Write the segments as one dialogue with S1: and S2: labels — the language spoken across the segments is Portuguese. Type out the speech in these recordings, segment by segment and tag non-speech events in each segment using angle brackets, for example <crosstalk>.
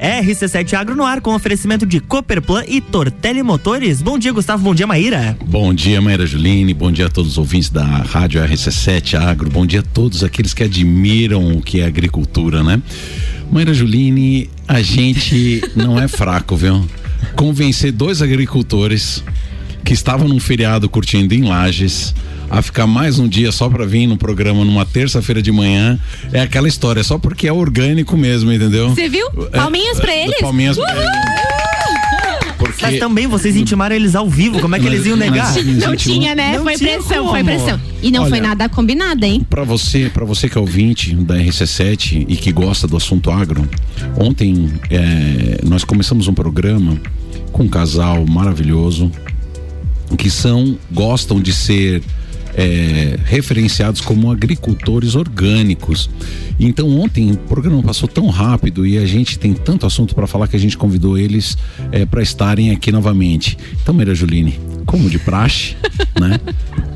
S1: RC7 Agro no ar com oferecimento de Cooperplan e Tortelli Motores. Bom dia, Gustavo. Bom dia, Maíra.
S2: Bom dia, Maíra Juline. Bom dia a todos os ouvintes da Rádio RC7 Agro. Bom dia a todos aqueles que admiram o que é agricultura, né? Maíra Juline, a gente <laughs> não é fraco, viu? Convencer dois agricultores que estavam num feriado curtindo em Lages a ficar mais um dia só para vir no programa numa terça-feira de manhã. É aquela história, só porque é orgânico mesmo, entendeu?
S3: Você viu? É, Palminhas é, pra eles?
S2: Palminhas Uhul! pra eles.
S1: Porque... Mas também vocês intimaram eles ao vivo, como é que eles iam negar?
S3: Não tinha, né? Não foi tinha pressão, como. foi pressão. E não Olha, foi nada combinado, hein?
S2: Para você, para você que é ouvinte da RC7 e que gosta do assunto agro, ontem é, nós começamos um programa com um casal maravilhoso que são gostam de ser é, referenciados como agricultores orgânicos. Então ontem o programa passou tão rápido e a gente tem tanto assunto para falar que a gente convidou eles é, para estarem aqui novamente. Então, Meira Juline, como de praxe, <laughs> né?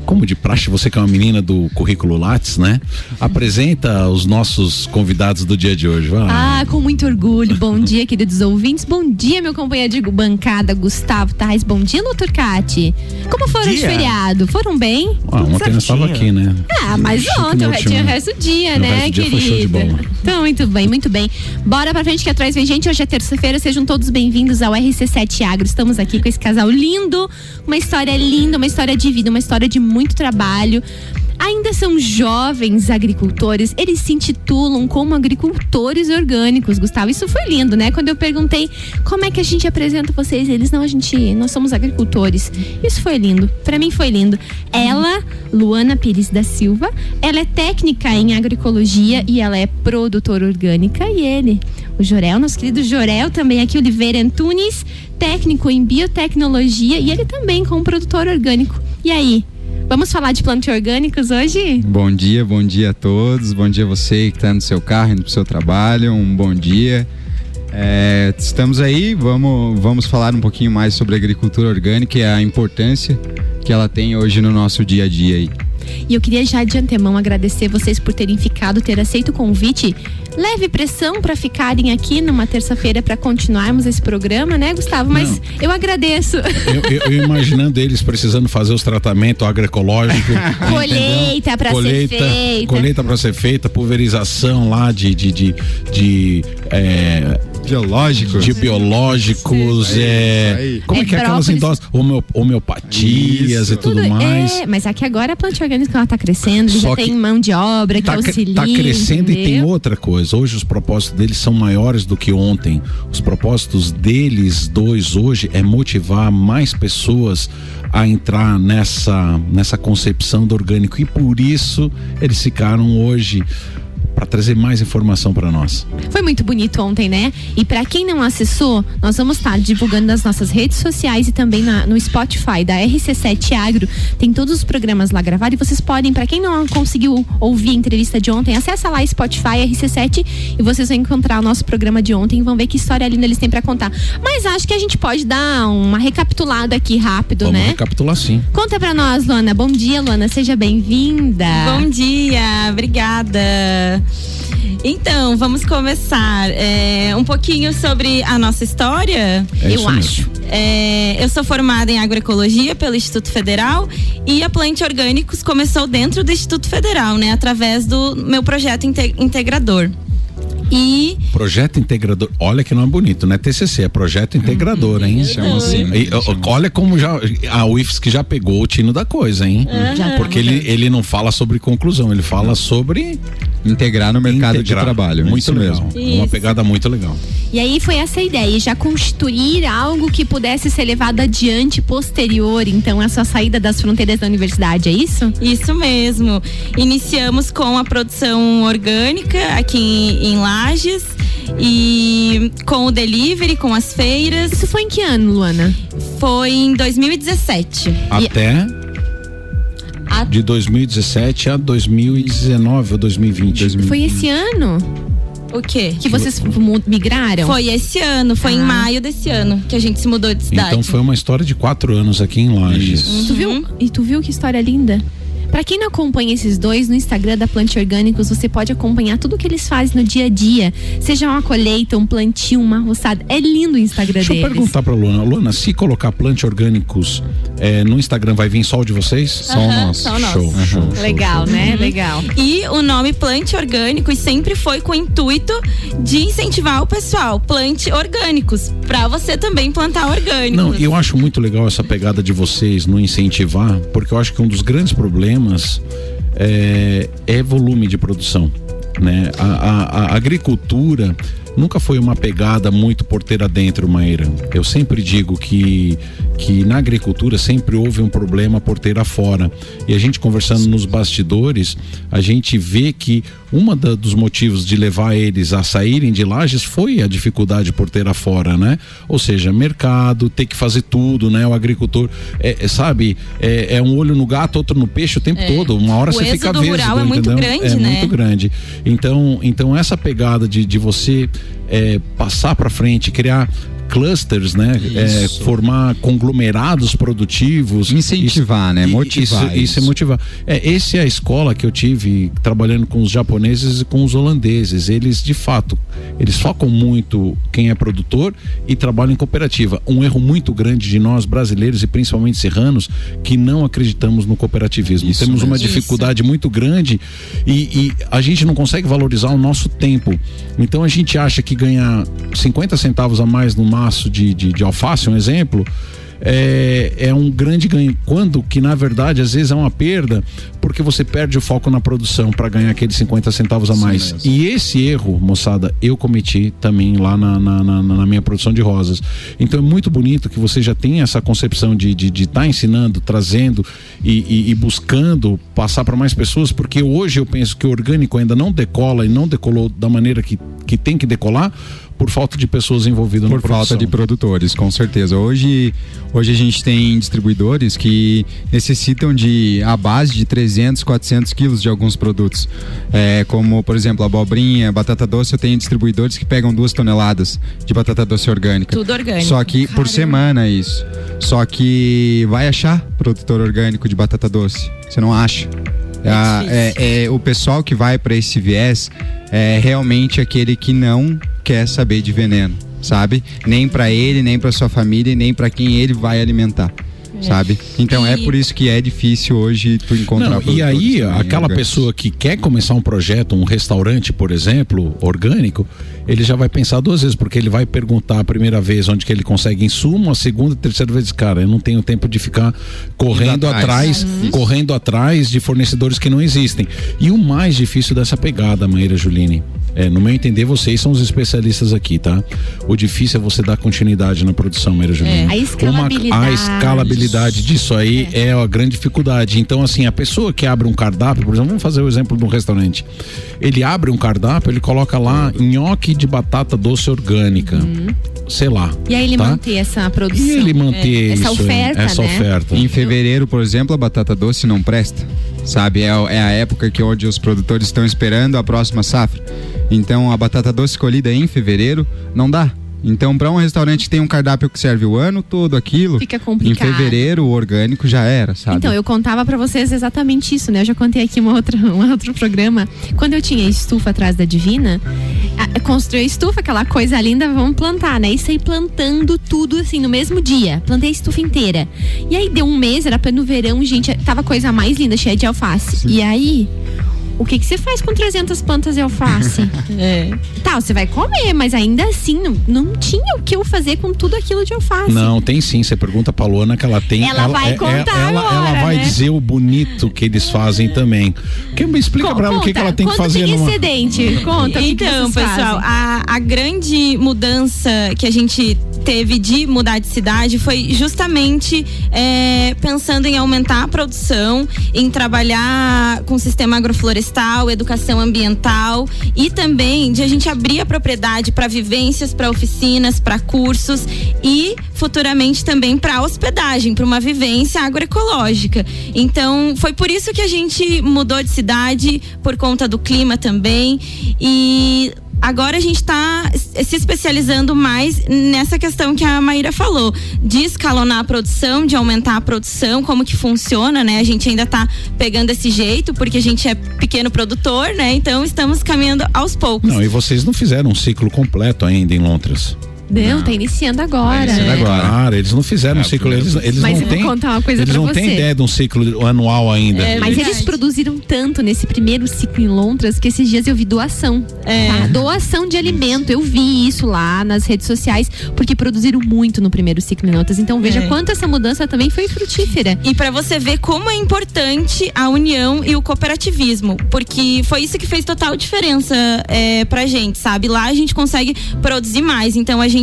S2: Como de praxe, você que é uma menina do currículo Lattes, né? Apresenta os nossos convidados do dia de hoje. Vai.
S3: Ah, com muito orgulho. Bom dia, queridos ouvintes. Bom dia, meu companheiro de bancada, Gustavo Tais. Bom dia, Lutor Cati. Como foram os feriado? Foram bem?
S2: Ah, ontem eu estava aqui, né?
S3: Ah, mas ontem tinha o resto do dia, né, resto querida? Então, muito bem, muito bem. Bora pra frente que atrás vem gente. Hoje é terça-feira, sejam todos bem-vindos ao RC7 Agro. Estamos aqui com esse casal lindo, uma história linda, uma história de vida, uma história de muito trabalho. Ainda são jovens agricultores, eles se intitulam como agricultores orgânicos, Gustavo. Isso foi lindo, né? Quando eu perguntei como é que a gente apresenta vocês, eles não, a gente, nós somos agricultores. Isso foi lindo. Para mim foi lindo. Ela, Luana Pires da Silva, ela é técnica em agroecologia e ela é produtora orgânica e ele, o Jorel, nosso querido Jorel, também aqui Oliveira Antunes, técnico em biotecnologia e ele também como produtor orgânico. E aí, Vamos falar de plantas orgânicos hoje?
S4: Bom dia, bom dia a todos. Bom dia a você que está no seu carro, indo para o seu trabalho. Um bom dia. É, estamos aí, vamos, vamos falar um pouquinho mais sobre a agricultura orgânica e a importância que ela tem hoje no nosso dia a dia aí.
S3: E eu queria já de antemão agradecer vocês por terem ficado, ter aceito o convite. Leve pressão para ficarem aqui numa terça-feira para continuarmos esse programa, né, Gustavo? Mas Não. eu agradeço.
S2: Eu, eu, eu, imaginando eles precisando fazer os tratamentos agroecológicos. <laughs>
S3: colheita para ser feita.
S2: Colheita para ser feita, pulverização lá de. de, de, de é,
S4: biológicos.
S2: De biológicos, sim. é. Como é, é que é aquelas endoses? Homeopatias Isso. e tudo, tudo mais.
S3: É, mas aqui agora a planta orgânica ela tá crescendo, Só já tem mão de obra que
S2: tá,
S3: auxilia.
S2: Tá crescendo entendeu? e tem outra coisa. Hoje os propósitos deles são maiores do que ontem. Os propósitos deles dois hoje é motivar mais pessoas a entrar nessa, nessa concepção do orgânico. E por isso eles ficaram hoje para trazer mais informação para nós.
S3: Foi muito bonito ontem, né? E para quem não acessou, nós vamos estar divulgando nas nossas redes sociais e também na, no Spotify da RC7 Agro. Tem todos os programas lá gravados e vocês podem, para quem não conseguiu ouvir a entrevista de ontem, acessa lá Spotify RC7 e vocês vão encontrar o nosso programa de ontem e vão ver que história linda eles têm para contar. Mas acho que a gente pode dar uma recapitulada aqui rápido,
S2: vamos
S3: né?
S2: Recapitular sim.
S3: Conta para nós, Luana. Bom dia, Luana. Seja bem-vinda.
S5: Bom dia. Obrigada. Então, vamos começar. É, um pouquinho sobre a nossa história.
S2: É eu acho.
S5: É, eu sou formada em agroecologia pelo Instituto Federal e a Plante Orgânicos começou dentro do Instituto Federal, né? Através do meu projeto integrador. E.
S2: Projeto integrador. Olha que nome bonito, não é TCC, é projeto integrador, hein? Chama assim. E, olha como já. A UFSC já pegou o tino da coisa, hein? Uhum. Porque ele, ele não fala sobre conclusão, ele fala sobre.
S4: Integrar no mercado Integrar. de trabalho.
S2: Muito legal. Isso. Uma pegada muito legal.
S3: E aí foi essa ideia, já constituir algo que pudesse ser levado adiante posterior, então, essa saída das fronteiras da universidade, é isso?
S5: Isso mesmo. Iniciamos com a produção orgânica aqui em, em Lages e com o delivery, com as feiras.
S3: Isso foi em que ano, Luana?
S5: Foi em 2017.
S2: Até? De 2017 a 2019 ou 2020. 2020.
S3: Foi esse ano?
S5: O quê?
S3: Que vocês migraram?
S5: Foi esse ano, foi ah. em maio desse ano que a gente se mudou de cidade.
S2: Então foi uma história de quatro anos aqui em Lages.
S3: Uhum. Tu viu? E tu viu que história linda? Para quem não acompanha esses dois, no Instagram da Plante Orgânicos, você pode acompanhar tudo que eles fazem no dia a dia. Seja uma colheita, um plantio, uma roçada. É lindo o Instagram
S2: Deixa
S3: deles.
S2: Deixa eu perguntar pra Luana. Luana, se colocar Plante Orgânicos é, no Instagram, vai vir só o de vocês?
S3: Só o nosso. Só o nosso. Show, uhum. show, Legal, show, né? Uhum. Legal.
S5: E o nome Plante Orgânicos sempre foi com o intuito de incentivar o pessoal. Plante orgânicos. Pra você também plantar orgânicos.
S2: Não, eu acho muito legal essa pegada de vocês no incentivar, porque eu acho que um dos grandes problemas é, é volume de produção. Né? a, a, a agricultura nunca foi uma pegada muito porteira dentro, Maíra. Eu sempre digo que, que na agricultura sempre houve um problema porteira fora. E a gente conversando nos bastidores, a gente vê que uma dos motivos de levar eles a saírem de lajes foi a dificuldade porteira fora, né? Ou seja, mercado, ter que fazer tudo, né? O agricultor, é, é sabe, é, é, um olho no gato, outro no peixe o tempo é. todo. Uma hora o você fica vesgo, rural
S5: é muito grande,
S2: é
S5: né?
S2: muito grande. Então, então essa pegada de, de você é, passar para frente, criar clusters, né? É, formar conglomerados produtivos.
S4: Incentivar, isso, né? Motivar.
S2: Isso, isso. é motivar. É, esse é a escola que eu tive trabalhando com os japoneses e com os holandeses. Eles, de fato, eles focam muito quem é produtor e trabalham em cooperativa. Um erro muito grande de nós brasileiros e principalmente serranos que não acreditamos no cooperativismo. Isso Temos mesmo. uma dificuldade isso. muito grande e, e a gente não consegue valorizar o nosso tempo. Então a gente acha que ganhar 50 centavos a mais no maço de, de, de alface, um exemplo, é, é um grande ganho. Quando que na verdade às vezes é uma perda, porque você perde o foco na produção para ganhar aqueles 50 centavos a mais. E esse erro, moçada, eu cometi também lá na, na, na, na, minha produção de rosas. Então é muito bonito que você já tenha essa concepção de estar de, de tá ensinando, trazendo e, e, e buscando passar para mais pessoas, porque hoje eu penso que o orgânico ainda não decola e não decolou da maneira que, que tem que decolar por falta de pessoas envolvidas
S4: por falta de produtores, com certeza. Hoje, hoje a gente tem distribuidores que necessitam de a base de 300, 400 quilos de alguns produtos, é, como por exemplo a abobrinha, batata doce. Eu tenho distribuidores que pegam duas toneladas de batata doce orgânica.
S5: Tudo orgânico.
S4: Só que Caramba. por semana isso. Só que vai achar produtor orgânico de batata doce? Você não acha? É, é, é, o pessoal que vai para esse viés é realmente aquele que não quer saber de veneno, sabe? Nem para ele, nem para sua família, nem para quem ele vai alimentar. É. Sabe? Então é e... é por isso que é difícil hoje tu encontrar Não,
S2: E aí, aquela pessoa que quer começar um projeto, um restaurante, por exemplo, orgânico, ele já vai pensar duas vezes, porque ele vai perguntar a primeira vez onde que ele consegue insumo, a segunda e terceira vez, cara, eu não tenho tempo de ficar correndo atrás, atrás correndo atrás de fornecedores que não existem. E o mais difícil dessa pegada, Maíra Juline, é, no meu entender, vocês são os especialistas aqui, tá? O difícil é você dar continuidade na produção, Maíra Juline. É.
S3: A escalabilidade.
S2: Uma, a escalabilidade disso aí é. é a grande dificuldade. Então, assim, a pessoa que abre um cardápio, por exemplo, vamos fazer o exemplo de um restaurante. Ele abre um cardápio, ele coloca lá nhoque de batata doce orgânica. Uhum. Sei lá.
S3: E aí ele tá? manter essa produção. E
S2: ele manter
S3: é.
S2: isso,
S3: essa oferta.
S2: Essa
S3: né?
S2: oferta.
S4: Em fevereiro, por exemplo, a batata doce não presta. Sabe? É, é a época que onde os produtores estão esperando a próxima safra. Então a batata doce colhida em fevereiro não dá. Então, para um restaurante que tem um cardápio que serve o ano todo aquilo,
S3: fica complicado.
S4: Em fevereiro o orgânico já era, sabe?
S3: Então, eu contava para vocês exatamente isso, né? Eu já contei aqui uma outra, <laughs> um outro programa. Quando eu tinha estufa atrás da Divina, a, construí a estufa, aquela coisa linda, vamos plantar, né? E saí plantando tudo assim no mesmo dia. Plantei a estufa inteira. E aí deu um mês, era no verão, gente, tava a coisa mais linda, cheia de alface. Sim. E aí o que que você faz com 300 plantas de alface? <laughs> é. Tá, você vai comer, mas ainda assim não, não tinha o que eu fazer com tudo aquilo de alface.
S2: Não, tem sim. Você pergunta pra Luana que ela tem.
S3: Ela, ela vai é, contar
S2: ela,
S3: agora,
S2: ela vai
S3: né?
S2: dizer o bonito que eles fazem também. Que me explica Com, pra ela o que, que ela tem que fazer
S3: tem numa... excedente? Conta.
S5: Então, pessoal, a, a grande mudança que a gente teve de mudar de cidade foi justamente é, pensando em aumentar a produção, em trabalhar com sistema agroflorestal, educação ambiental e também de a gente abrir a propriedade para vivências, para oficinas, para cursos e futuramente também para hospedagem, para uma vivência agroecológica. Então, foi por isso que a gente mudou de cidade, por conta do clima também. E agora a gente está se especializando mais nessa questão que a Maíra falou, de escalonar a produção, de aumentar a produção, como que funciona, né? A gente ainda está pegando esse jeito, porque a gente é pequeno produtor, né? Então estamos caminhando aos poucos.
S2: Não, e vocês não fizeram um ciclo completo ainda em Londres.
S3: Não, tá iniciando agora. Tá
S2: iniciando agora. Cara, eles não fizeram é, um ciclo. Eles, eles
S3: mas
S2: não têm.
S3: contar uma coisa
S2: eles
S3: pra
S2: não têm ideia de um ciclo anual ainda.
S3: É, mas eles produziram tanto nesse primeiro ciclo em Londres que esses dias eu vi doação. É. Tá? Doação de alimento. Eu vi isso lá nas redes sociais, porque produziram muito no primeiro ciclo em Londres. Então veja é. quanto essa mudança também foi frutífera.
S5: E para você ver como é importante a união e o cooperativismo. Porque foi isso que fez total diferença é, pra gente, sabe? Lá a gente consegue produzir mais. Então a gente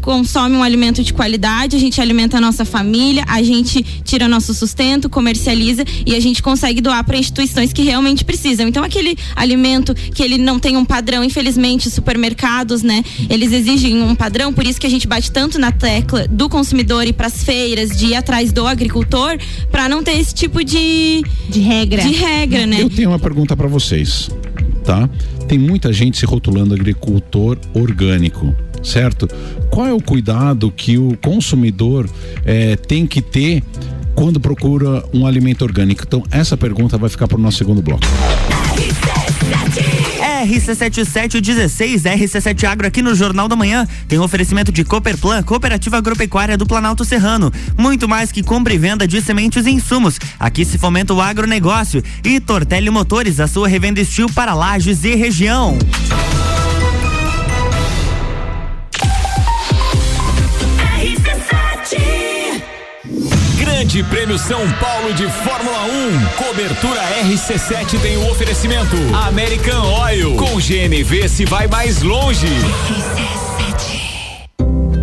S5: consome um alimento de qualidade, a gente alimenta a nossa família, a gente tira nosso sustento, comercializa e a gente consegue doar para instituições que realmente precisam. Então aquele alimento que ele não tem um padrão, infelizmente, supermercados, né? Eles exigem um padrão, por isso que a gente bate tanto na tecla do consumidor e para as feiras, de ir atrás do agricultor, para não ter esse tipo de
S3: de regra.
S5: De regra, né?
S2: Eu tenho uma pergunta para vocês, tá? Tem muita gente se rotulando agricultor orgânico certo? Qual é o cuidado que o consumidor é, tem que ter quando procura um alimento orgânico? Então, essa pergunta vai ficar para o nosso segundo bloco.
S1: RC7716, RC7 Agro aqui no Jornal da Manhã. Tem um oferecimento de Cooperplan, Cooperativa Agropecuária do Planalto Serrano. Muito mais que compra e venda de sementes e insumos. Aqui se fomenta o agronegócio. E Tortelli Motores, a sua revenda estil para lajes e região.
S6: Grande Prêmio São Paulo de Fórmula 1. Cobertura RC7 tem o oferecimento American Oil. Com GNV se vai mais longe. RC7.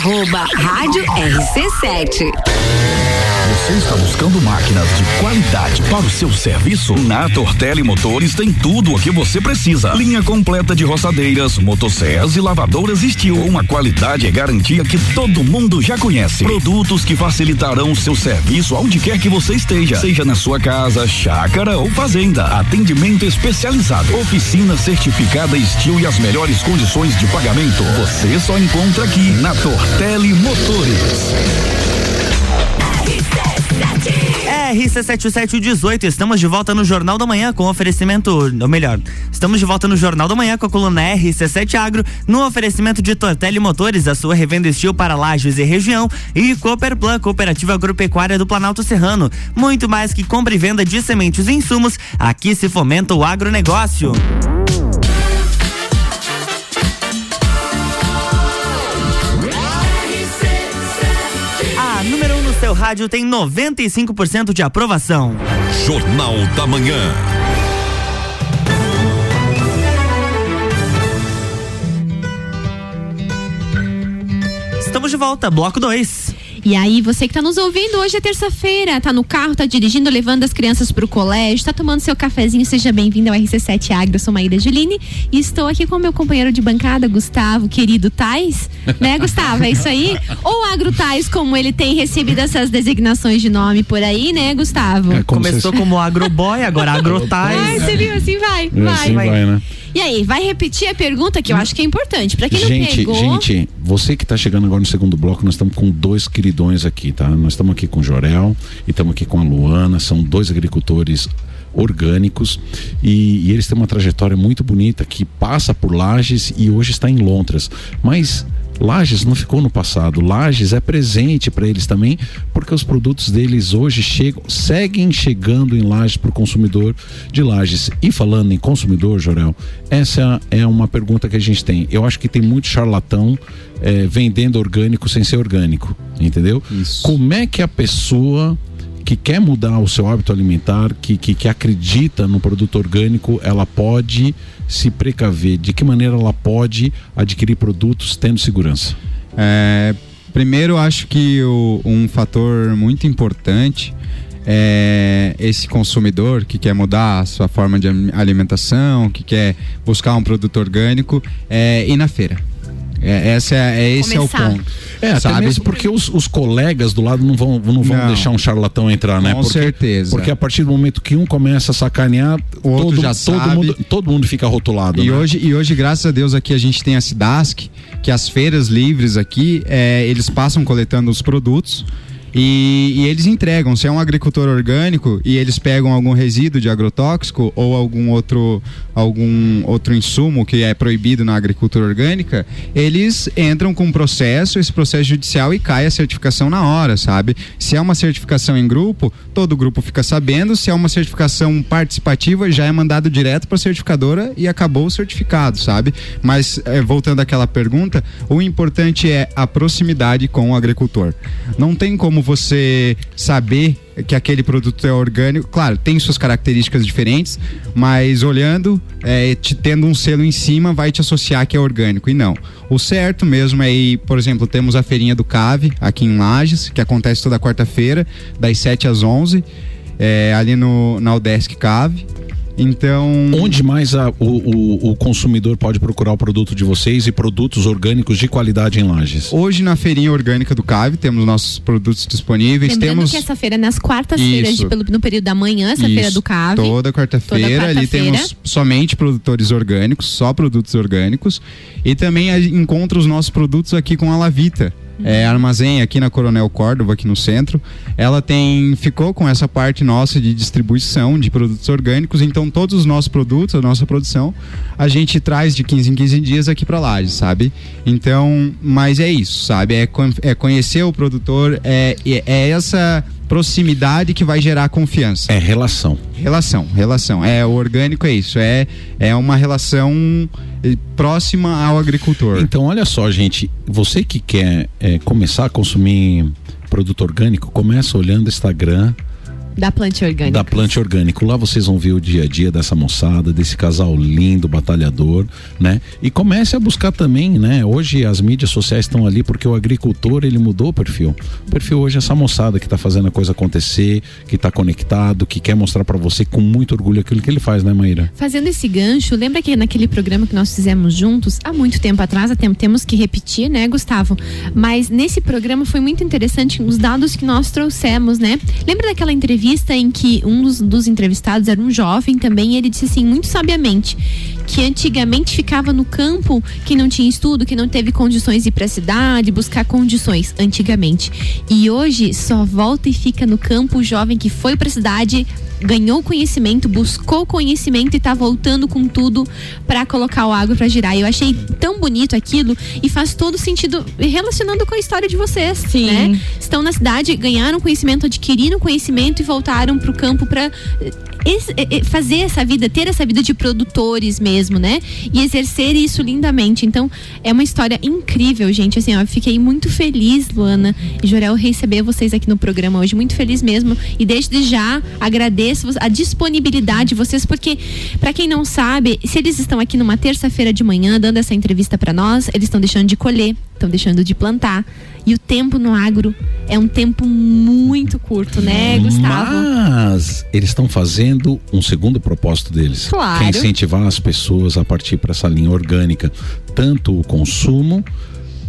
S7: arroba Rádio RC7.
S8: Você está buscando máquinas de qualidade para o seu serviço? Na Tortelli Motores tem tudo o que você precisa. Linha completa de roçadeiras, motosserras e lavadoras Steel. Uma qualidade e garantia que todo mundo já conhece. Produtos que facilitarão o seu serviço aonde quer que você esteja. Seja na sua casa, chácara ou fazenda. Atendimento especializado. Oficina certificada Steel e as melhores condições de pagamento. Você só encontra aqui na Tortelli Motores.
S1: RC7718, estamos de volta no Jornal da Manhã com oferecimento, ou melhor, estamos de volta no Jornal da Manhã com a coluna RC7 Agro, no oferecimento de Tortelli Motores, a sua revenda estilo para lajes e região, e Cooperplan, Cooperativa Agropecuária do Planalto Serrano. Muito mais que compra e venda de sementes e insumos, aqui se fomenta o agronegócio. Rádio tem 95% de aprovação.
S6: Jornal da Manhã.
S1: Estamos de volta, bloco 2.
S3: E aí, você que está nos ouvindo, hoje é terça-feira, tá no carro, tá dirigindo, levando as crianças para o colégio, tá tomando seu cafezinho, seja bem-vindo ao RC7 Agro, eu sou Maíra Juline e estou aqui com meu companheiro de bancada, Gustavo, querido Tais, né, Gustavo? É isso aí? Ou Agro Tais, como ele tem recebido essas designações de nome por aí, né, Gustavo? É,
S1: como Começou se... como Agroboy, agora Agrotais.
S3: Ai, você viu? Assim vai,
S2: é, vai. Assim vai, vai né?
S3: E aí, vai repetir a pergunta que eu acho que é importante. Para quem
S2: gente,
S3: não pegou.
S2: Gente, você que está chegando agora no segundo bloco, nós estamos com dois queridões aqui, tá? Nós estamos aqui com o Jorel e estamos aqui com a Luana, são dois agricultores orgânicos e, e, eles têm uma trajetória muito bonita que passa por Lages e hoje está em Londres. Mas Lages não ficou no passado, Lages é presente para eles também, porque os produtos deles hoje chegam, seguem chegando em Lages para o consumidor de Lages. E falando em consumidor, Jorel, essa é uma pergunta que a gente tem. Eu acho que tem muito charlatão é, vendendo orgânico sem ser orgânico, entendeu? Isso. Como é que a pessoa que quer mudar o seu hábito alimentar, que, que, que acredita no produto orgânico, ela pode se precaver? De que maneira ela pode adquirir produtos tendo segurança?
S4: É, primeiro, acho que o, um fator muito importante é, esse consumidor que quer mudar a sua forma de alimentação, que quer buscar um produto orgânico, é ir na feira. É, essa é, é esse Começar. é o ponto.
S2: É, sabe? até mesmo porque os, os, colegas do lado não vão, não vão não. deixar um charlatão entrar, né?
S4: Com
S2: porque,
S4: certeza.
S2: Porque a partir do momento que um começa a sacanear, o outro todo, já todo sabe. Mundo, todo mundo fica rotulado.
S4: E,
S2: né?
S4: hoje, e hoje, graças a Deus, aqui a gente tem a Sidask, que as feiras livres aqui, é, eles passam coletando os produtos. E, e, eles entregam. Se é um agricultor orgânico e eles pegam algum resíduo de agrotóxico ou algum outro, algum outro insumo que é proibido na agricultura orgânica, eles entram com um processo, esse processo judicial e cai a certificação na hora, sabe? Se é uma certificação em grupo, todo grupo fica sabendo. Se é uma certificação participativa, já é mandado direto para a certificadora e acabou o certificado, sabe? Mas é, voltando àquela pergunta, o importante é a proximidade com o agricultor. Não tem como como você saber que aquele produto é orgânico. Claro, tem suas características diferentes, mas olhando, é, te tendo um selo em cima, vai te associar que é orgânico. E não. O certo mesmo é ir, por exemplo, temos a feirinha do Cave aqui em Lages, que acontece toda quarta-feira, das 7 às 11, é, ali no, na Udesc Cave. Então.
S2: Onde mais a, o, o, o, consumidor pode procurar o produto de vocês e produtos orgânicos de qualidade em Lages?
S4: Hoje na feirinha orgânica do CAV temos nossos produtos disponíveis.
S3: Lembrando
S4: temos...
S3: que essa feira é nas quartas-feiras, no período da manhã, essa Isso, feira do CAV.
S4: Toda quarta-feira. Quarta ali temos somente produtores orgânicos, só produtos orgânicos. E também encontra os nossos produtos aqui com a Lavita é, armazém aqui na Coronel Córdova, aqui no centro. Ela tem ficou com essa parte nossa de distribuição de produtos orgânicos, então todos os nossos produtos, a nossa produção, a gente traz de 15 em 15 dias aqui para lá, sabe? Então, mas é isso, sabe? É, é conhecer o produtor, é, é essa proximidade que vai gerar confiança.
S2: É relação.
S4: Relação, relação. É o orgânico é isso, é é uma relação eh, próxima ao agricultor.
S2: Então, olha só, gente, você que quer é, começar a consumir produto orgânico, começa olhando o Instagram
S3: da Plante Orgânico.
S2: Da Plante Orgânico. Lá vocês vão ver o dia a dia dessa moçada, desse casal lindo, batalhador, né? E comece a buscar também, né? Hoje as mídias sociais estão ali porque o agricultor, ele mudou o perfil. O perfil hoje é essa moçada que está fazendo a coisa acontecer, que está conectado, que quer mostrar para você com muito orgulho aquilo que ele faz, né, Maíra?
S3: Fazendo esse gancho, lembra que naquele programa que nós fizemos juntos, há muito tempo atrás, temos que repetir, né, Gustavo? Mas nesse programa foi muito interessante os dados que nós trouxemos, né? Lembra daquela entrevista entrevista em que um dos, dos entrevistados era um jovem também, e ele disse assim, muito sabiamente, que antigamente ficava no campo quem não tinha estudo, que não teve condições de ir para a cidade, buscar condições, antigamente. E hoje só volta e fica no campo o jovem que foi para a cidade ganhou conhecimento, buscou conhecimento e está voltando com tudo para colocar o água para girar. Eu achei tão bonito aquilo e faz todo sentido relacionando com a história de vocês, Sim. né? Estão na cidade, ganharam conhecimento, adquiriram conhecimento e voltaram para o campo para fazer essa vida, ter essa vida de produtores mesmo, né? E exercer isso lindamente. Então, é uma história incrível, gente. Assim, ó, fiquei muito feliz, Luana e Jorel, receber vocês aqui no programa hoje. Muito feliz mesmo. E desde já agradeço a disponibilidade de vocês, porque, para quem não sabe, se eles estão aqui numa terça-feira de manhã dando essa entrevista para nós, eles estão deixando de colher, estão deixando de plantar. E o tempo no agro é um tempo muito curto, né, Gustavo?
S2: Mas eles estão fazendo um segundo propósito deles,
S3: claro.
S2: que é incentivar as pessoas a partir para essa linha orgânica, tanto o consumo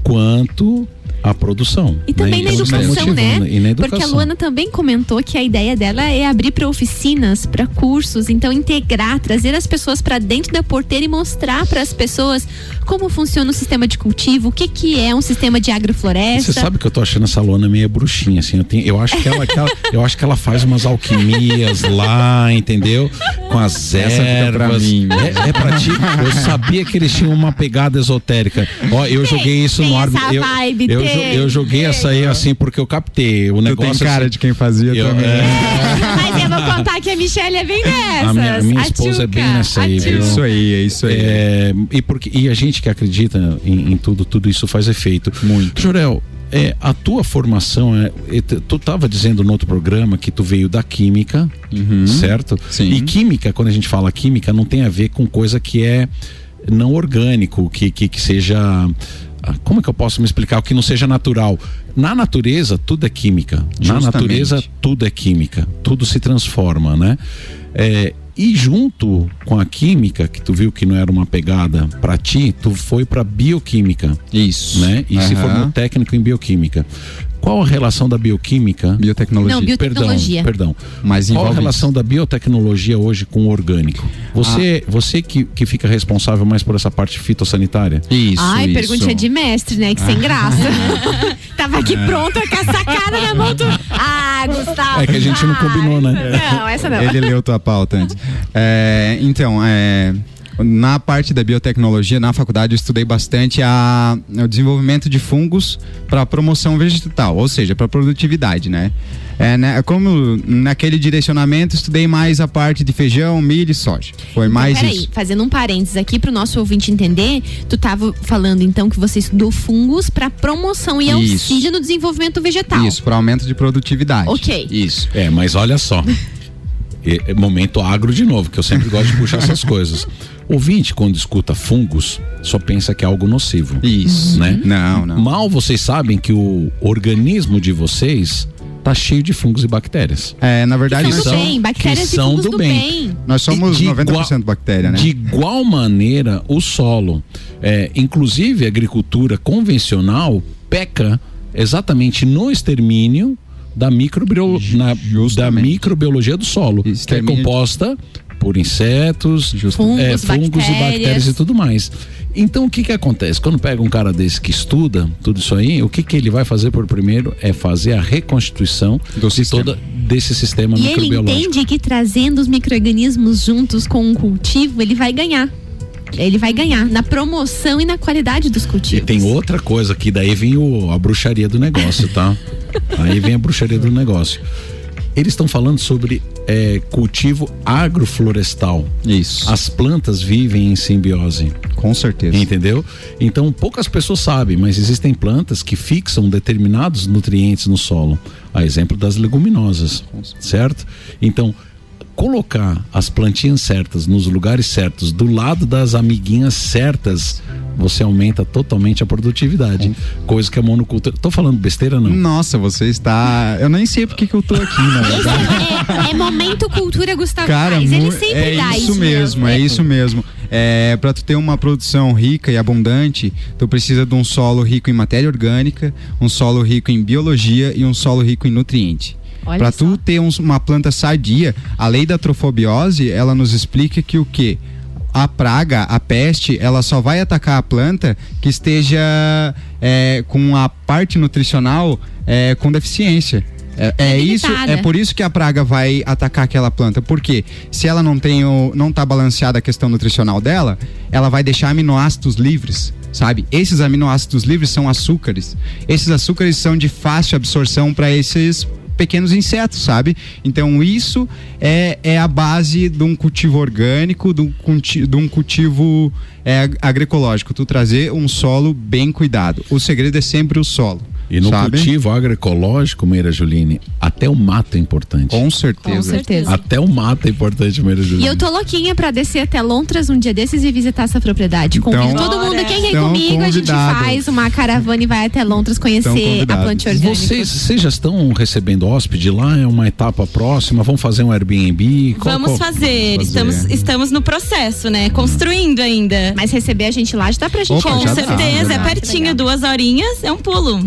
S2: quanto a produção.
S3: E também né? na então, educação, né? E na educação. Porque a Luana também comentou que a ideia dela é abrir para oficinas, para cursos, então integrar, trazer as pessoas para dentro da porteira e mostrar para as pessoas como funciona o sistema de cultivo, o que que é um sistema de agrofloresta.
S2: Você sabe que eu tô achando essa Luana meio bruxinha, assim, eu, tenho, eu acho que ela, que ela eu acho que ela faz umas alquimias lá, entendeu? Com as Essa ervas. Mim, é, é pra ti. Eu sabia que eles tinham uma pegada esotérica. Ó, eu joguei isso no árbitro. Eu, eu, eu joguei essa aí assim porque eu captei o negócio.
S4: Tu tem cara
S2: assim,
S4: de quem fazia eu, também. É...
S3: Mas eu vou contar que a Michelle é bem dessas.
S2: A minha, a minha esposa é bem nessa aí,
S4: viu? É isso aí, é isso aí.
S2: É, e, porque, e a gente que acredita em, em, tudo, tudo isso faz efeito.
S4: Muito.
S2: Jorel, é, a tua formação é, tu estava dizendo no outro programa que tu veio da química, uhum, certo?
S4: Sim.
S2: E química, quando a gente fala química, não tem a ver com coisa que é não orgânico, que, que, que seja como é que eu posso me explicar o que não seja natural? Na natureza tudo é química. Justamente. Na natureza tudo é química. Tudo se transforma, né? É, e junto com a química, que tu viu que não era uma pegada para ti, tu foi para bioquímica.
S4: Isso.
S2: Né? E uhum. se formou técnico em bioquímica. Qual a relação da bioquímica?
S4: Biotecnologia.
S3: Não, biotecnologia.
S2: Perdão, perdão. Mas Qual a relação isso? da biotecnologia hoje com o orgânico? Você, ah. você que, que fica responsável mais por essa parte fitossanitária?
S3: Isso. Ai, isso. perguntinha de mestre, né? Que sem ah. graça. <laughs> Tava aqui é. pronto com essa cara na mão do. Ah, Gustavo.
S2: É que a gente não combinou, né?
S3: Não, essa não.
S4: Ele leu tua pauta antes. É, então, é na parte da biotecnologia, na faculdade, eu estudei bastante a, o desenvolvimento de fungos para promoção vegetal, ou seja, para produtividade, né? É, né? Como naquele direcionamento, estudei mais a parte de feijão, milho e soja. Foi então, mais peraí, isso.
S3: fazendo um parênteses aqui para o nosso ouvinte entender, tu estava falando então que você estudou fungos para promoção e isso. auxílio no desenvolvimento vegetal.
S4: Isso, para aumento de produtividade.
S3: Ok.
S2: Isso. É, mas olha só. <laughs> É momento agro de novo, que eu sempre gosto de puxar essas coisas. <laughs> Ouvinte, quando escuta fungos, só pensa que é algo nocivo.
S4: Isso.
S2: Né?
S4: Não, não.
S2: Mal vocês sabem que o organismo de vocês tá cheio de fungos e bactérias.
S4: É, na verdade,
S3: que são, bem, bactérias que são do, bem. bem.
S4: Nós somos de 90% igual, bactéria, né?
S2: De igual maneira, o solo, é, inclusive a agricultura convencional, peca exatamente no extermínio da, microbiolo, na, da microbiologia do solo, que é composta por insetos,
S3: fungos, é,
S2: fungos
S3: bactérias.
S2: e bactérias e tudo mais. Então o que que acontece? Quando pega um cara desse que estuda tudo isso aí, o que que ele vai fazer por primeiro é fazer a reconstituição Do de toda desse sistema
S3: e
S2: microbiológico.
S3: E ele entende que trazendo os microorganismos juntos com um cultivo, ele vai ganhar. Ele vai ganhar na promoção e na qualidade dos cultivos.
S2: E tem outra coisa que daí vem o, a bruxaria do negócio, tá? <laughs> aí vem a bruxaria do negócio. Eles estão falando sobre é, cultivo agroflorestal.
S4: Isso.
S2: As plantas vivem em simbiose.
S4: Com certeza.
S2: Entendeu? Então, poucas pessoas sabem, mas existem plantas que fixam determinados nutrientes no solo. A exemplo das leguminosas, certo? Então, colocar as plantinhas certas nos lugares certos, do lado das amiguinhas certas, você aumenta totalmente a produtividade. Coisa que a monocultura. Tô falando besteira, não?
S4: Nossa, você está. Eu nem sei porque que eu tô aqui, na verdade.
S3: É, é, momento cultura Gustavo Cara. Ele sempre
S4: é
S3: dá
S4: isso. mesmo, é isso mesmo. É, para tu ter uma produção rica e abundante, tu precisa de um solo rico em matéria orgânica, um solo rico em biologia e um solo rico em nutriente. Para tu ter um, uma planta sadia, a lei da trofobiose, ela nos explica que o que? A praga, a peste, ela só vai atacar a planta que esteja é, com a parte nutricional é, com deficiência. É, é, isso, é por isso que a praga vai atacar aquela planta. Porque se ela não tem o, não tá balanceada a questão nutricional dela, ela vai deixar aminoácidos livres sabe? Esses aminoácidos livres são açúcares. Esses açúcares são de fácil absorção para esses pequenos insetos, sabe? Então isso é, é a base de um cultivo orgânico, de um, de um cultivo é, agroecológico. Tu trazer um solo bem cuidado. O segredo é sempre o solo.
S2: E no sabe? cultivo agroecológico, Meira Juline, até o mato é importante.
S4: Com certeza. Com
S3: certeza.
S2: Até o mato é importante, Meira Juline.
S3: E eu tô louquinha pra descer até Lontras um dia desses e visitar essa propriedade. Então, Convido todo mundo, quem vem comigo, a gente faz uma caravana e vai até Lontras conhecer a planta orgânica.
S2: Vocês, vocês já estão recebendo hóspede lá? É uma etapa próxima? Vão fazer um Airbnb?
S5: Qual, Vamos qual, fazer. fazer. Estamos, estamos no processo, né? Construindo ainda.
S3: Mas receber a gente lá já dá pra gente.
S5: Opa, Com certeza, dá. é pertinho, duas horinhas, é um pulo.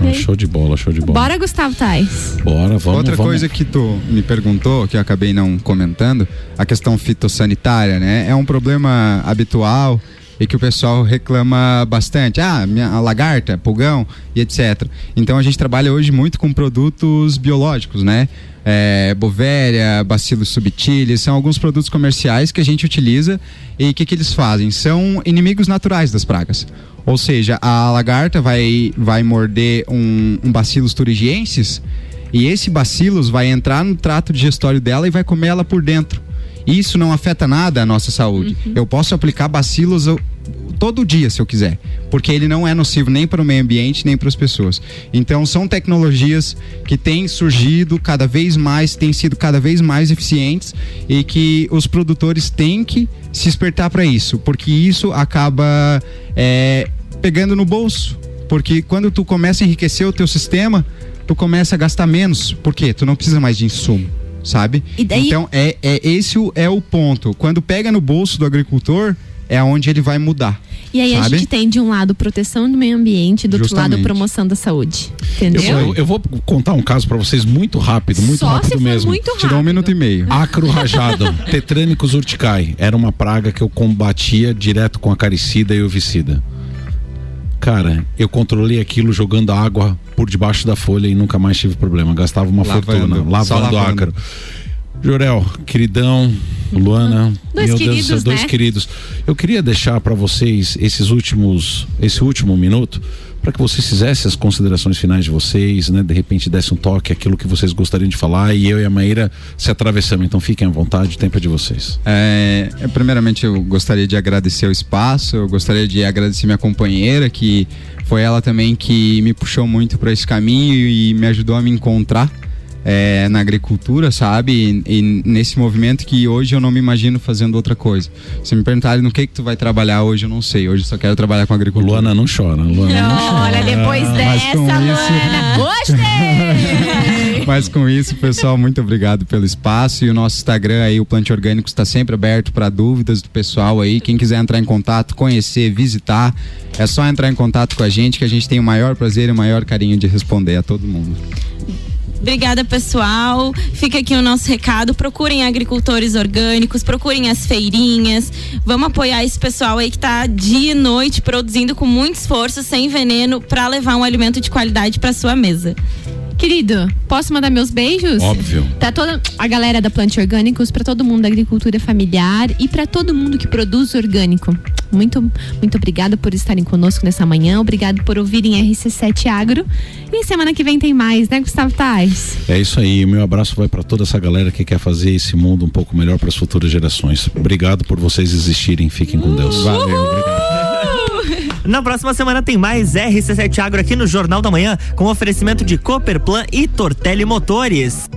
S2: Ah, show de bola, show de bola.
S3: Bora, Gustavo Tais.
S2: Bora, vamos.
S4: Outra
S2: vamos.
S4: coisa que tu me perguntou, que eu acabei não comentando, a questão fitossanitária, né? É um problema habitual e que o pessoal reclama bastante. Ah, minha lagarta, pulgão e etc. Então a gente trabalha hoje muito com produtos biológicos, né? É, Bovéria, Bacillus subtilis, são alguns produtos comerciais que a gente utiliza e o que, que eles fazem? São inimigos naturais das pragas. Ou seja, a lagarta vai, vai morder um, um Bacillus e esse Bacillus vai entrar no trato digestório dela e vai comer ela por dentro. Isso não afeta nada a nossa saúde. Uhum. Eu posso aplicar bacilos todo dia, se eu quiser, porque ele não é nocivo nem para o meio ambiente nem para as pessoas. Então são tecnologias que têm surgido cada vez mais, têm sido cada vez mais eficientes e que os produtores têm que se despertar para isso, porque isso acaba é, pegando no bolso, porque quando tu começa a enriquecer o teu sistema, tu começa a gastar menos, porque tu não precisa mais de insumo sabe? Daí... Então é, é esse é o ponto. Quando pega no bolso do agricultor, é onde ele vai mudar.
S3: E aí sabe? a gente tem de um lado proteção do meio ambiente, do Justamente. outro lado promoção da saúde. Entendeu?
S2: Eu, eu, eu vou contar um caso para vocês muito rápido, muito Só rápido mesmo.
S3: Muito rápido.
S2: Te dá um minuto e meio. <laughs> Acro rajado, Tetrânicos urticai. Era uma praga que eu combatia direto com a caricida e o vicida. Cara, eu controlei aquilo jogando água por debaixo da folha e nunca mais tive problema. Gastava uma lavando, fortuna lavando, lavando. ácaro. Jorel, queridão, Luana,
S3: dois meu queridos, Deus,
S2: dois
S3: né?
S2: queridos. Eu queria deixar para vocês esses últimos, esse último minuto para que vocês fizessem as considerações finais de vocês, né? De repente desse um toque aquilo que vocês gostariam de falar e eu e a Maíra se atravessamos. Então fiquem à vontade, o tempo é de vocês.
S4: É, primeiramente eu gostaria de agradecer o espaço, eu gostaria de agradecer minha companheira que foi ela também que me puxou muito para esse caminho e me ajudou a me encontrar é, na agricultura, sabe? E, e, nesse movimento que hoje eu não me imagino fazendo outra coisa. Se me perguntarem no que que tu vai trabalhar hoje, eu não sei. Hoje eu só quero trabalhar com agricultura.
S2: Luana não chora. Luana não, não chora.
S3: Olha, depois dessa, Luana, gostei! <laughs>
S4: Mas com isso, pessoal, muito obrigado pelo espaço e o nosso Instagram aí, o Plante Orgânico, está sempre aberto para dúvidas do pessoal aí. Quem quiser entrar em contato, conhecer, visitar, é só entrar em contato com a gente que a gente tem o maior prazer e o maior carinho de responder a todo mundo.
S5: Obrigada, pessoal. Fica aqui o nosso recado. Procurem agricultores orgânicos, procurem as feirinhas. Vamos apoiar esse pessoal aí que está dia e noite produzindo com muito esforço, sem veneno, para levar um alimento de qualidade para sua mesa.
S3: Querido, posso mandar meus beijos?
S2: Óbvio.
S3: Pra toda a galera da Plante Orgânicos, para todo mundo da agricultura familiar e para todo mundo que produz orgânico. Muito, muito obrigada por estarem conosco nessa manhã. Obrigado por ouvirem RC7 Agro. E semana que vem tem mais, né, Gustavo Tais?
S2: É isso aí. O meu abraço vai para toda essa galera que quer fazer esse mundo um pouco melhor para as futuras gerações. Obrigado por vocês existirem. Fiquem com Deus.
S4: Valeu, obrigado.
S1: Na próxima semana tem mais RC7 Agro aqui no Jornal da Manhã, com oferecimento de Cooperplan e Tortelli Motores.